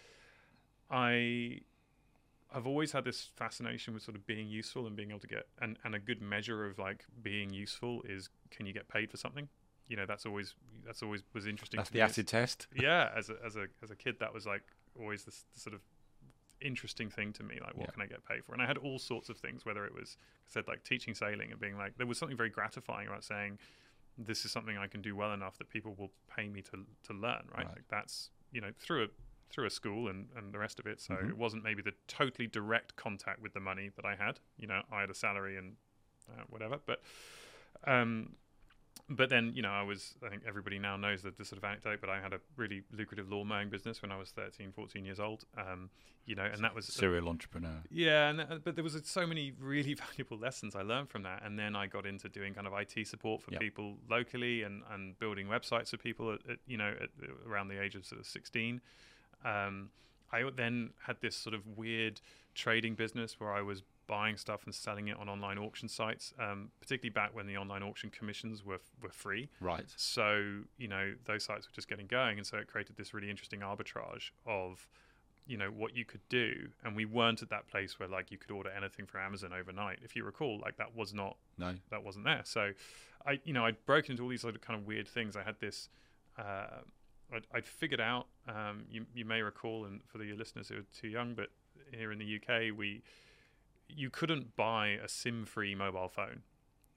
I I've always had this fascination with sort of being useful and being able to get and, and a good measure of like being useful is can you get paid for something? You know, that's always that's always was interesting. That's to the acid test. Yeah, as a as a as a kid, that was like always this, this sort of interesting thing to me. Like, what Yeah. can I get paid for? And I had all sorts of things, whether it was I said like teaching sailing and being like there was something very gratifying about saying this is something I can do well enough that people will pay me to to learn. Right, Right. like that's you know through a through a school and, and the rest of it. So Mhm. it wasn't maybe the totally direct contact with the money that I had. You know, I had a salary and uh, whatever, but um, but then you know I was I think everybody now knows that this sort of anecdote, but I had a really lucrative lawn mowing business when I was 13, 14 years old. Um, you know, and that was Serial entrepreneur. yeah, and that, but there was so many really valuable lessons I learned from that, and then I got into doing kind of IT support for Yep. people locally and, and building websites for people at, at you know at, around the age of sort of sixteen. Um, I then had this sort of weird trading business where I was buying stuff and selling it on online auction sites, um, particularly back when the online auction commissions were were free. Right. So you know those sites were just getting going, and so it created this really interesting arbitrage of you know what you could do, and we weren't at that place where like you could order anything from Amazon overnight. If you recall, like that was not No. that wasn't there. So I you know I'd broken into all these other kind of weird things. I had this. Uh, I'd, I'd figured out. Um, you you may recall, and for the listeners who are too young, but here in the UK, we you couldn't buy a SIM-free mobile phone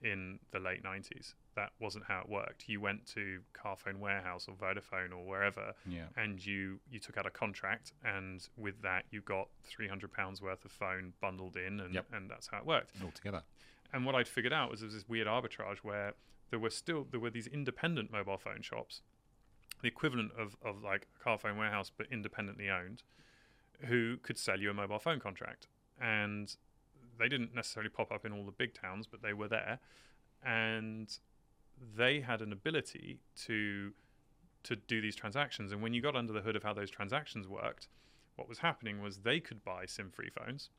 in the late 90s. That wasn't how it worked. You went to Carphone Warehouse or Vodafone or wherever, Yeah. and you you took out a contract, and with that you got 300 pounds worth of phone bundled in, and Yep. and that's how it worked. Altogether. And what I'd figured out was there was this weird arbitrage where there were still there were these independent mobile phone shops, the equivalent of of like a Carphone Warehouse but independently owned, who could sell you a mobile phone contract, and they didn't necessarily pop up in all the big towns, but they were there, and they had an ability to to do these transactions. And when you got under the hood of how those transactions worked, what was happening was they could buy SIM-free phones.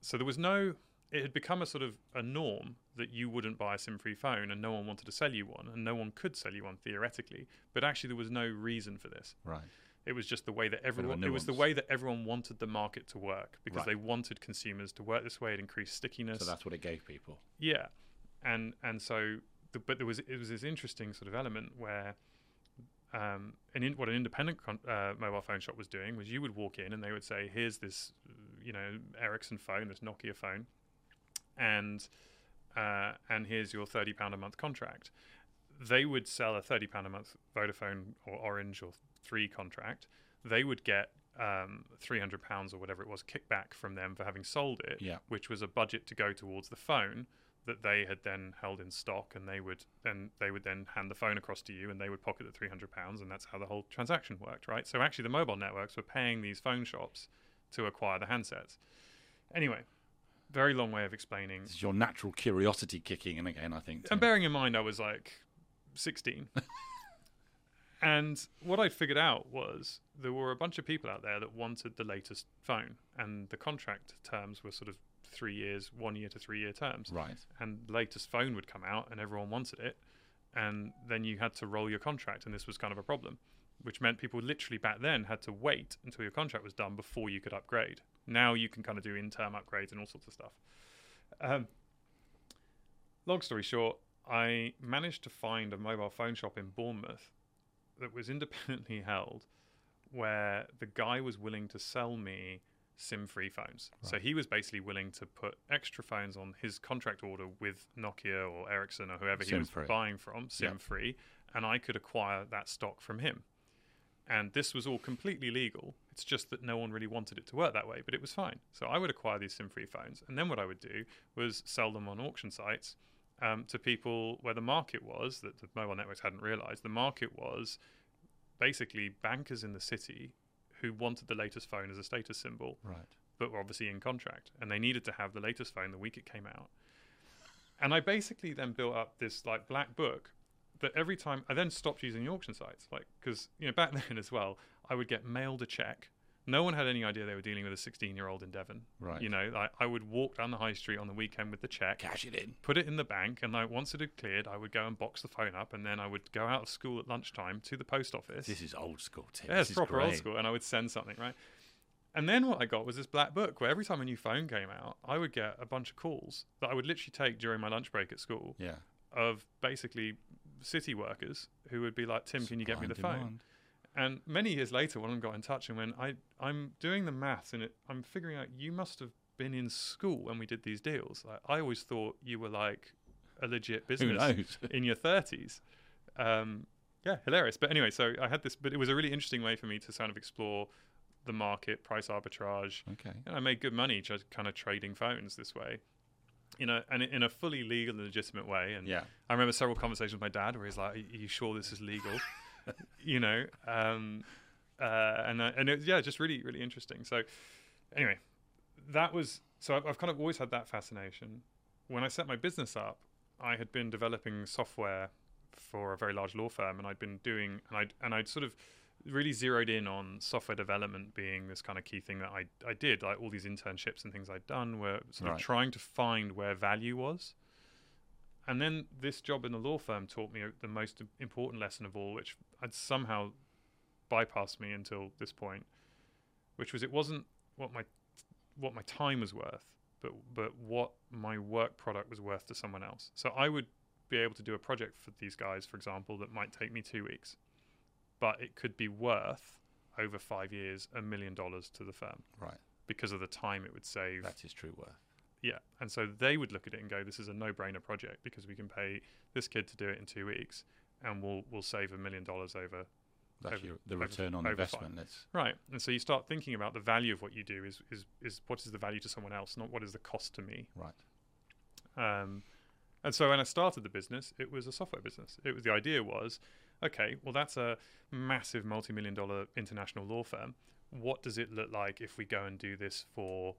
So there was no. It had become a sort of a norm that you wouldn't buy a SIM-free phone, and no one wanted to sell you one, and no one could sell you one theoretically. But actually, there was no reason for this. Right. It was just the way that everyone. It was the way that everyone wanted the market to work because Right. they wanted consumers to work this way. It increased stickiness. So that's what it gave people. Yeah, and and so, the, but there was it was this interesting sort of element where, um, an in, what an independent con- uh, mobile phone shop was doing was you would walk in and they would say, "Here's this, you know, Ericsson phone, this Nokia phone, and uh, and here's your thirty pound a month contract." They would sell a thirty pound a month Vodafone or Orange or Three contract. They would get um, three hundred pounds or whatever it was kickback from them for having sold it Yeah. which was a budget to go towards the phone that they had then held in stock, and they would then they would then hand the phone across to you, and they would pocket the three hundred pounds, and that's how the whole transaction worked, right? So actually, the mobile networks were paying these phone shops to acquire the handsets. Anyway, very long way of explaining. This is your natural curiosity kicking in again, I think. And bearing in mind, I was like 16. and what I figured out was there were a bunch of people out there that wanted the latest phone, and the contract terms were sort of three years, one year to three year terms. Right. And the latest phone would come out, and everyone wanted it. And then you had to roll your contract, and this was kind of a problem, which meant people literally back then had to wait until your contract was done before you could upgrade. Now you can kind of do in term upgrades and all sorts of stuff. Um, long story short, I managed to find a mobile phone shop in Bournemouth that was independently held where the guy was willing to sell me SIM free phones. So he was basically willing to put extra phones on his contract order with Nokia or Ericsson or whoever he was SIM-free. buying from, SIM free, and I could acquire that stock from him. And this was all completely legal. It's just that no one really wanted it to work that way, but it was fine. So I would acquire these SIM free phones. And then what I would do was sell them on auction sites um, to people where the market was, that the mobile networks hadn't realized, the market was basically bankers in the city who wanted the latest phone as a status symbol, Right. but were obviously in contract. And they needed to have the latest phone the week it came out. And I basically then built up this like black book that every time I then stopped using the auction sites, like because you know back then as well, I would get mailed a check. No one had any idea they were dealing with a 16-year-old in Devon. Right. You know, I, I would walk down the high street on the weekend with the check, Cash it in. put it in the bank, and like once it had cleared, I would go and box the phone up, and then I would go out of school at lunchtime to the post office. This is old school, Tim. Yeah, it's is proper old school, and I would send something, right? And then what I got was this black book where every time a new phone came out, I would get a bunch of calls that I would literally take during my lunch break at school Yeah. of basically city workers who would be like, "Tim, can you get me the Supply phone?" demand. And many years later, one of them got in touch and went, I, I'm doing the maths and it, I'm figuring out you must have been in school when we did these deals. Like, I always thought you were like a legit business in your 30s. Um, yeah, hilarious. But anyway, so I had this, but it was a really interesting way for me to kind of explore the market, price arbitrage. okay. And I made good money just kind of trading phones this way. You know, and in a fully legal and legitimate way. And Yeah. I remember several conversations with my dad where he's like, "Are you sure this is legal?" you know, um, uh, and uh, and it, yeah, just really really interesting. So anyway, that was so I've, I've kind of always had that fascination. When I set my business up, I had been developing software for a very large law firm, and I'd been doing and I and I'd sort of really zeroed in on software development being this kind of key thing that I I did. Like all these internships and things I'd done were sort Right. of trying to find where value was. And then this job in the law firm taught me uh, the most important lesson of all, which had somehow bypassed me until this point, which was it wasn't what my what my time was worth, but but what my work product was worth to someone else. So I would be able to do a project for these guys, for example, that might take me two weeks, but it could be worth over five years a million dollars to the firm Right. because of the time it would save That is true worth. Yeah, and so they would look at it and go, "This is a no-brainer project because we can pay this kid to do it in two weeks, and we'll we'll save a million dollars over." That's Over- the over- return on investment. Let's, Right, and so you start thinking about the value of what you do is is is what is the value to someone else, not what is the cost to me. right. Um, and so when I started the business, it was a software business. It was the idea was, okay, well that's a massive multi-million dollar international law firm. What does it look like if we go and do this for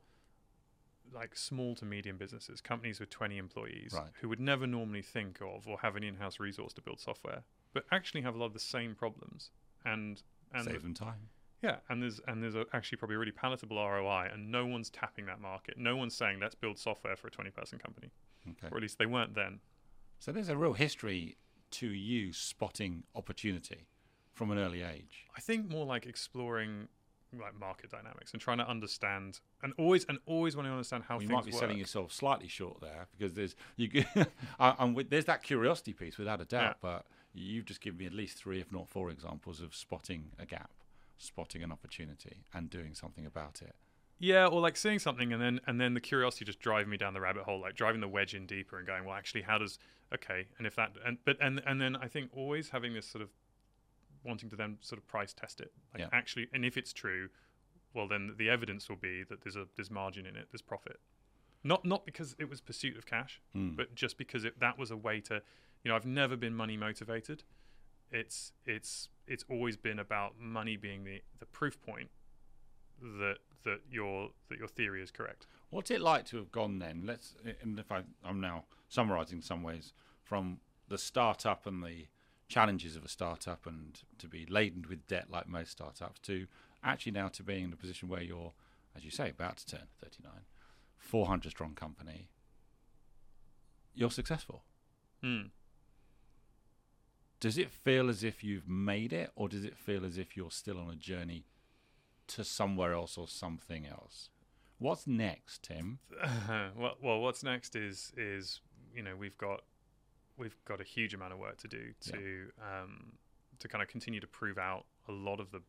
like small to medium businesses, companies with 20 employees Right. who would never normally think of or have an in-house resource to build software, but actually have a lot of the same problems and and Save them time. yeah, and there's and there's a, actually probably a really palatable ROI, and no one's tapping that market. No one's saying let's build software for a 20 person company, Okay. or at least they weren't then. So there's a real history to you spotting opportunity from an early age. I think more like exploring like market dynamics and trying to understand and always and always want to understand how Well, you might be work. selling yourself slightly short there because there's you. I'm with, there's that curiosity piece without a doubt, but you've just given me at least three, if not four, examples of spotting a gap, spotting an opportunity, and doing something about it. Yeah, or like seeing something and then and then the curiosity just driving me down the rabbit hole, like driving the wedge in deeper and going, well, actually, how does okay, and if that and but and and then I think always having this sort of wanting to then sort of price test it, like Yeah. actually, and if it's true, well, then the evidence will be that there's a there's margin in it, there's profit. Not not because it was pursuit of cash, Mm. but just because it, that was a way to, you know, I've never been money motivated. It's it's it's always been about money being the, the proof point that that your that your theory is correct. What's it like to have gone then? Let's, and if I, I'm now summarising some ways from the startup and the challenges of a startup, and to be laden with debt like most startups, to actually now to being in a position where you're, as you say, about to turn 39, 400 strong company. You're successful. Hmm. Does it feel as if you've made it, or does it feel as if you're still on a journey to somewhere else or something else? What's next, Tim? well, well, what's next is is you know we've got we've got a huge amount of work to do to um, to kind of continue to prove out a lot of the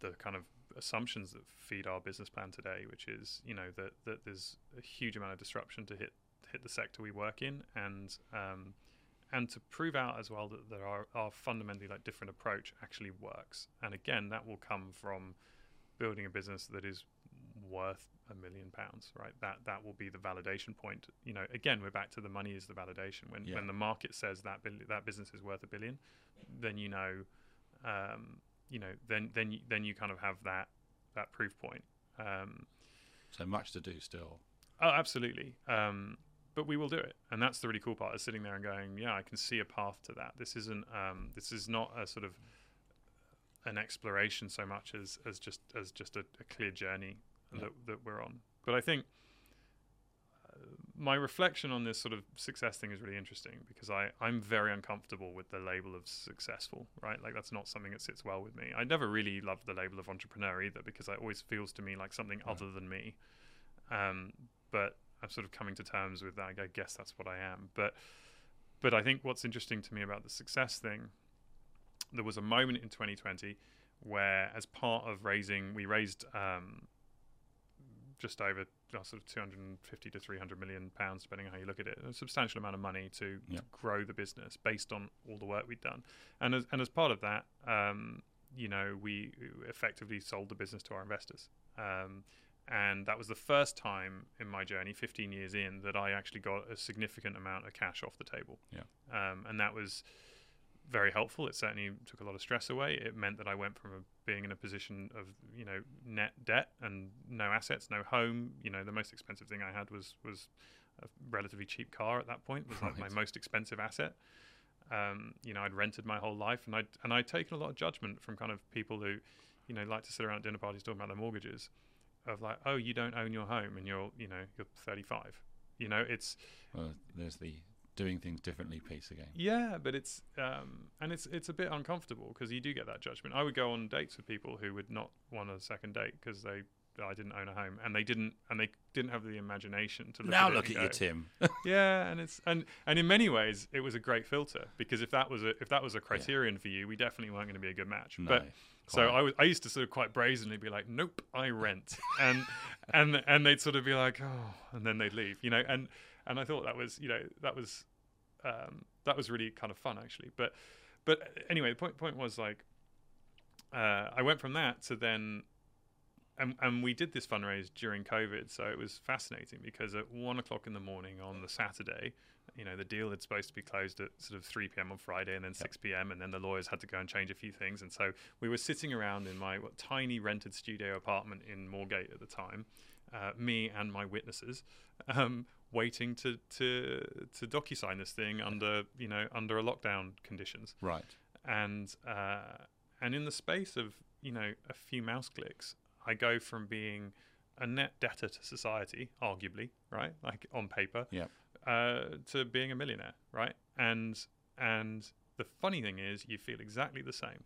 the kind of assumptions that feed our business plan today, which is you know that that there's a huge amount of disruption to hit hit the sector we work in, and um, and to prove out as well that, that our, our fundamentally like different approach actually works. And again, that will come from building a business that is worth a million pounds, right? That that will be the validation point. You know, again, we're back to the money is the validation. When Yeah. when the market says that bill- that business is worth a billion, then you know, um, you know, then then you, then you kind of have that that proof point. Um, So much to do still. Oh, absolutely. Um, but we will do it, and that's the really cool part. Is sitting there and going, yeah, I can see a path to that. This isn't. Um, this is not a sort of an exploration so much as as just as just a, a clear journey Yeah. that that we're on. But I think uh, my reflection on this sort of success thing is really interesting because I I'm very uncomfortable with the label of successful. Right, like that's not something that sits well with me. I never really loved the label of entrepreneur either because it always feels to me like something Right. other than me. Um, but I'm sort of coming to terms with that. I guess that's what I am. But but I think what's interesting to me about the success thing, there was a moment in 2020 where, as part of raising, we raised um, just over uh, sort of 250 to 300 million pounds, depending on how you look at it, a substantial amount of money to, Yeah. to grow the business based on all the work we'd done. And as and as part of that, um, you know, we effectively sold the business to our investors. Um, and that was the first time in my journey, 15 years in, that I actually got a significant amount of cash off the table. Yeah. Um, and that was very helpful. It certainly took a lot of stress away. It meant that I went from a, being in a position of you know net debt and no assets, no home. You know, the most expensive thing I had was was a relatively cheap car at that point. Was like my most expensive asset. Um, you know, I'd rented my whole life, and I'd and I'd taken a lot of judgment from kind of people who, you know, like to sit around at dinner parties talking about their mortgages, of like, oh, you don't own your home, and you're you know you're 35. You know, it's Well, there's the doing things differently piece again. yeah, but it's um, and it's it's a bit uncomfortable because you do get that judgment. I would go on dates with people who would not want a second date because they I didn't own a home and they didn't and they didn't have the imagination to look now at look at and you, Tim. yeah, and it's and and in many ways it was a great filter because if that was a if that was a criterion for you, we definitely weren't going to be a good match. no, But so. I was I used to sort of quite brazenly be like, nope, I rent, and and and they'd sort of be like, oh, and then they'd leave, you know, and and I thought that was you know that was um, that was really kind of fun actually, but but anyway, the point point was like uh, I went from that to then. And, and we did this fundraise during COVID, so it was fascinating because at one o'clock in the morning on the Saturday, you know, the deal had supposed to be closed at sort of 3 p.m. on Friday and then 6 p.m. and then the lawyers had to go and change a few things. And so we were sitting around in my what, tiny rented studio apartment in Moorgate at the time, uh, me and my witnesses, um, waiting to to to docu-sign this thing under you know under a lockdown conditions. right. And uh, and in the space of you know a few mouse clicks, I go from being a net debtor to society, arguably, right, like on paper, Yep. uh, to being a millionaire, right? And and the funny thing is, you feel exactly the same.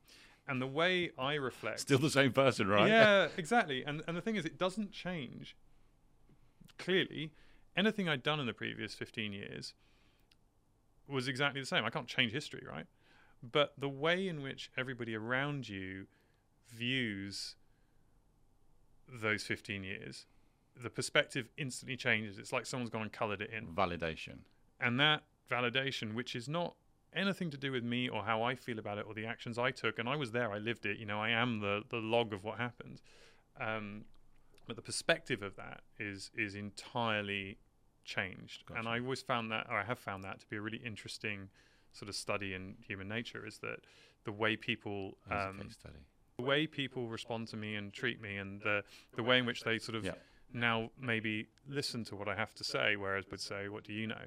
And the way I reflect, Still the same person, right? yeah, exactly. And and the thing is, it doesn't change. Clearly, anything I'd done in the previous fifteen years was exactly the same. I can't change history, right? But the way in which everybody around you views those fifteen years, the perspective instantly changes. It's like someone's gone and coloured it in Validation. and that validation which is not anything to do with me or how i feel about it or the actions i took and i was there i lived it you know i am the the log of what happened um, but the perspective of that is is entirely changed. And I always found that, or I have found that, to be a really interesting sort of study in human nature. Is that the way people um, case study. the way people respond to me and treat me, and the the way in which they sort of Yeah. now maybe listen to what I have to say, whereas would say, "What do you know?"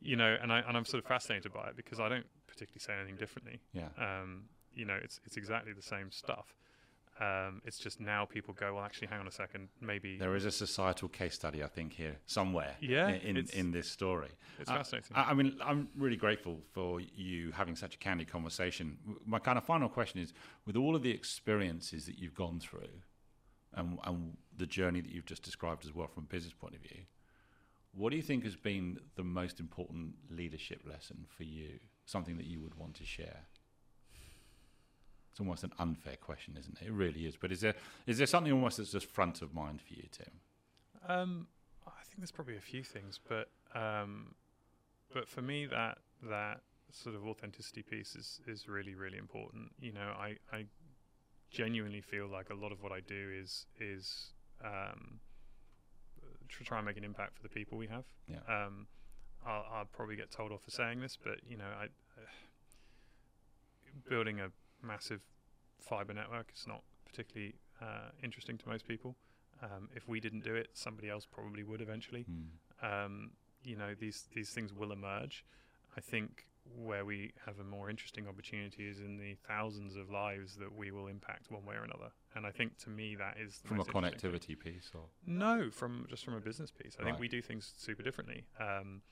You know, and I and I'm sort of fascinated by it because I don't particularly say anything differently. Yeah. Um, you know, it's it's exactly the same stuff. Um, it's just now people go, well, actually, hang on a second, maybe There is a societal case study, I think, here somewhere. Yeah, in in, in this story. it's Uh, fascinating. I, I mean, I'm really grateful for you having such a candid conversation. My kind of final question is: with all of the experiences that you've gone through, and, and the journey that you've just described as well from a business point of view, what do you think has been the most important leadership lesson for you? Something that you would want to share? It's almost an unfair question, isn't it? It really is. But is there is there something almost that's just front of mind for you, Tim? Um, I think there's probably a few things, but um, but for me, that that sort of authenticity piece is is really really important. You know, I I genuinely feel like a lot of what I do is is um, to try and make an impact for the people we have. Yeah. Um, I'll, I'll probably get told off for saying this, but you know, I uh, building a massive fiber network It's not particularly uh, interesting to most people. Um, if we didn't do it, somebody else probably would eventually. Mm. Um, you know, these these things will emerge. I think where we have a more interesting opportunity is in the thousands of lives that we will impact one way or another. And I think to me that is the From a connectivity piece, or No, from just from a business piece. I think we do things super differently. Um,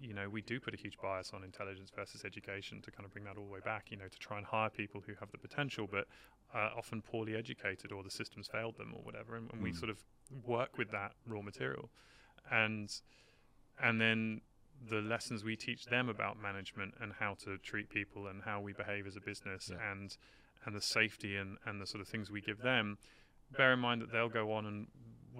you know, we do put a huge bias on intelligence versus education to kind of bring that all the way back. You know, to try and hire people who have the potential, but uh, often poorly educated, or the systems failed them, or whatever. And, and we Mm. sort of work with that raw material, and and then the lessons we teach them about management and how to treat people and how we behave as a business Yeah. and and the safety and, and the sort of things we give them bear in mind that they'll go on and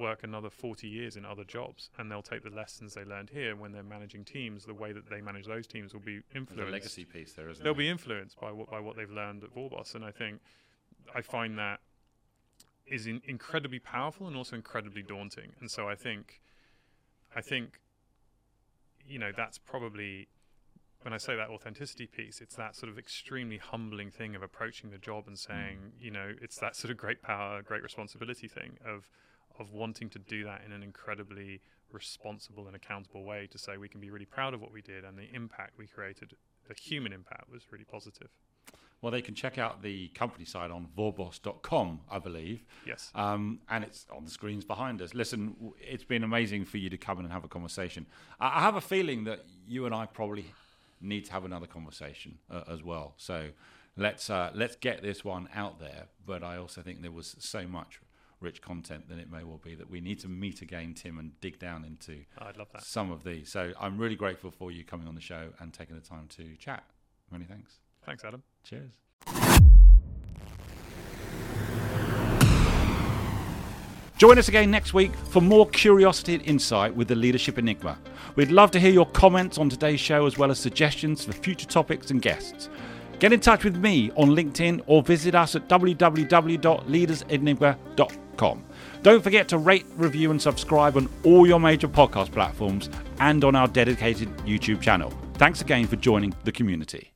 work another 40 years in other jobs and they'll take the lessons they learned here when they're managing teams the way that they manage those teams will be there's a influenced. legacy piece there, isn't they'll there? be influenced by what by what they've learned at Vorboss and I think I find that is in, incredibly powerful and also incredibly daunting. And so I think I think you know that's probably when I say that authenticity piece, it's that sort of extremely humbling thing of approaching the job and mm. saying, you know, it's that sort of great power, great responsibility thing of of wanting to do that in an incredibly responsible and accountable way to say we can be really proud of what we did and the impact we created, the human impact was really positive. Well, they can check out the company side on vorboss.com, I believe. Yes. Um, and it's on the screens behind us. Listen, it's been amazing for you to come in and have a conversation. I, I have a feeling that you and I probably need to have another conversation uh, as well. So let's uh, let's get this one out there. But I also think there was so much rich content that it may well be that we need to meet again, Tim, and dig down into oh, I'd love that. some of these. So I'm really grateful for you coming on the show and taking the time to chat. Many thanks. Thanks, Adam. Cheers. Join us again next week for more curiosity and insight with the Leadership Enigma. We'd love to hear your comments on today's show as well as suggestions for future topics and guests. Get in touch with me on LinkedIn or visit us at www.leadersenigma.com. Don't forget to rate, review, and subscribe on all your major podcast platforms and on our dedicated YouTube channel. Thanks again for joining the community.